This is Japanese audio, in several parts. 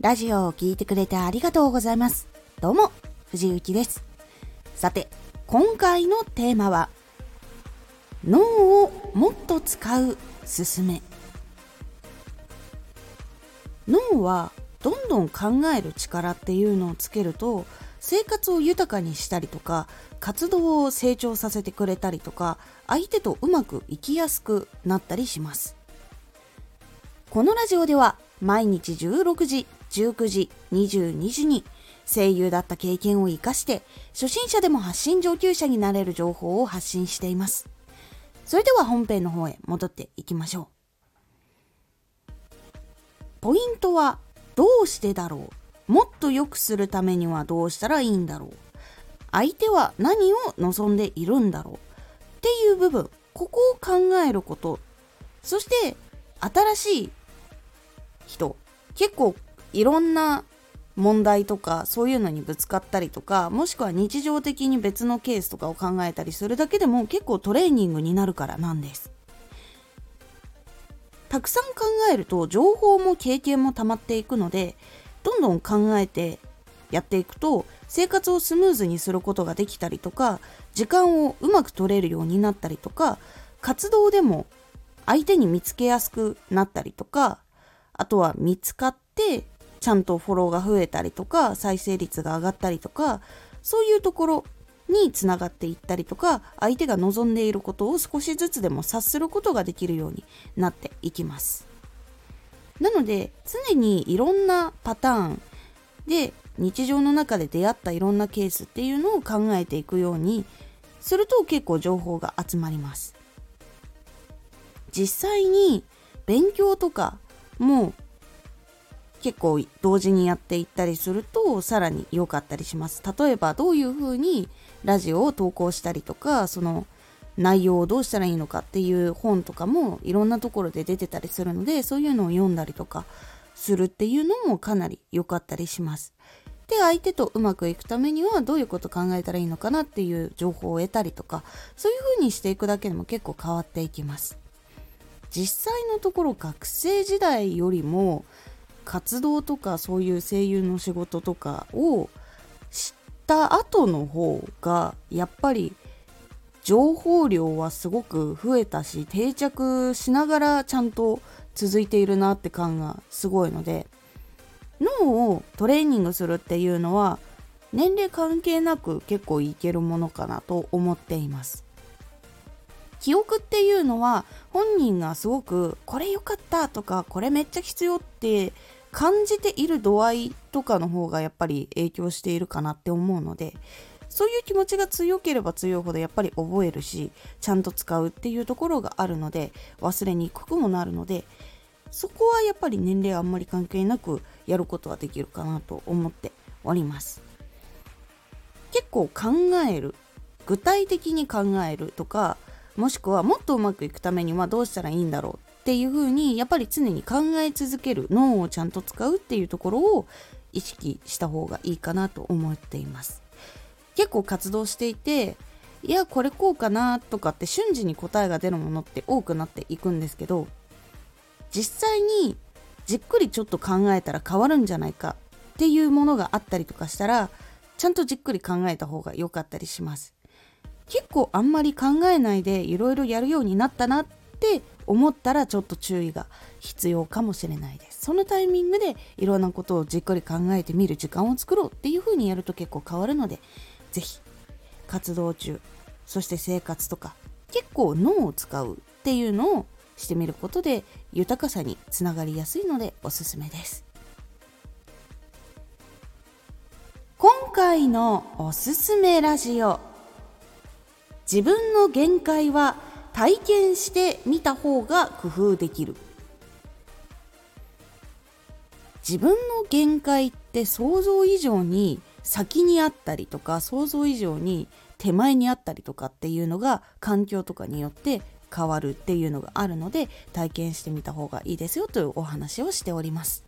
ラジオを聴いてくれてありがとうございます。どうも、藤幸です。さて、今回のテーマは、脳をもっと使うすすめ。脳はどんどん考える力っていうのをつけると生活を豊かにしたりとか活動を成長させてくれたりとか相手とうまくいきやすくなったりしますこのラジオでは毎日16時19時22時に声優だった経験を生かして初心者でも発信上級者になれる情報を発信しています。それでは本編の方へ戻っていきましょう。ポイントはどうしてだろう？もっと良くするためにはどうしたらいいんだろう？相手は何を望んでいるんだろう？っていう部分ここを考えること。そして新しい人。結構いろんな問題とかそういうのにぶつかったりとかもしくは日常的に別のケースとかを考えたりするだけでも結構トレーニングになるからなんです。たくさん考えると情報も経験も溜まっていくのでどんどん考えてやっていくと生活をスムーズにすることができたりとか時間をうまく取れるようになったりとか活動でも相手に見つけやすくなったりとかあとは見つかってちゃんとフォローが増えたりとか再生率が上がったりとかそういうところにつながっていったりとか相手が望んでいることを少しずつでも察することができるようになっていきます。なので常にいろんなパターンで日常の中で出会ったいろんなケースっていうのを考えていくようにすると結構情報が集まります。実際に勉強とかも結構同時にやっていったりするとさらに良かったりします。例えばどういうふうにラジオを投稿したりとかその内容をどうしたらいいのかっていう本とかもいろんなところで出てたりするのでそういうのを読んだりとかするっていうのもかなり良かったりします。で相手とうまくいくためにはどういうこと考えたらいいのかなっていう情報を得たりとかそういうふうにしていくだけでも結構変わっていきます。実際のところ学生時代よりも活動とかそういう声優の仕事とかを知った後の方がやっぱり情報量はすごく増えたし定着しながらちゃんと続いているなって感がすごいので脳をトレーニングするっていうのは年齢関係なく結構いけるものかなと思っています。記憶っていうのは本人がすごくこれ良かったとかこれめっちゃ必要って感じている度合いとかの方がやっぱり影響しているかなって思うのでそういう気持ちが強ければ強いほどやっぱり覚えるしちゃんと使うっていうところがあるので忘れにくくもなるのでそこはやっぱり年齢あんまり関係なくやることはできるかなと思っております。結構考える具体的に考えるとかもしくはもっとうまくいくためにはどうしたらいいんだろうっていう風にやっぱり常に考え続ける脳をちゃんと使うっていうところを意識した方がいいかなと思っています。結構活動していていやこれこうかなとかって瞬時に答えが出るものって多くなっていくんですけど実際にじっくりちょっと考えたら変わるんじゃないかっていうものがあったりとかしたらちゃんとじっくり考えた方が良かったりします。結構あんまり考えないでいろいろやるようになったなって思ったらちょっと注意が必要かもしれないです。そのタイミングでいろんなことをじっくり考えてみる時間を作ろうっていう風にやると結構変わるので是非活動中そして生活とか結構脳を使うっていうのをしてみることで豊かさにつながりやすいのでおすすめです。今回のおすすめラジオ自分の限界は体験してみた方が工夫できる。自分の限界って想像以上に先にあったりとか想像以上に手前にあったりとかっていうのが環境とかによって変わるっていうのがあるので体験してみた方がいいですよというお話をしております。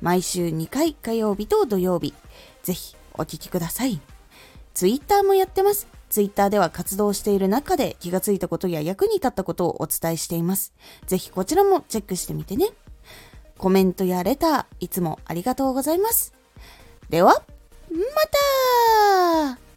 毎週2回火曜日と土曜日、ぜひお聴きください。ツイッターもやってます。ツイッターでは活動している中で気がついたことや役に立ったことをお伝えしています。ぜひこちらもチェックしてみてね。コメントやレター、いつもありがとうございます。では、また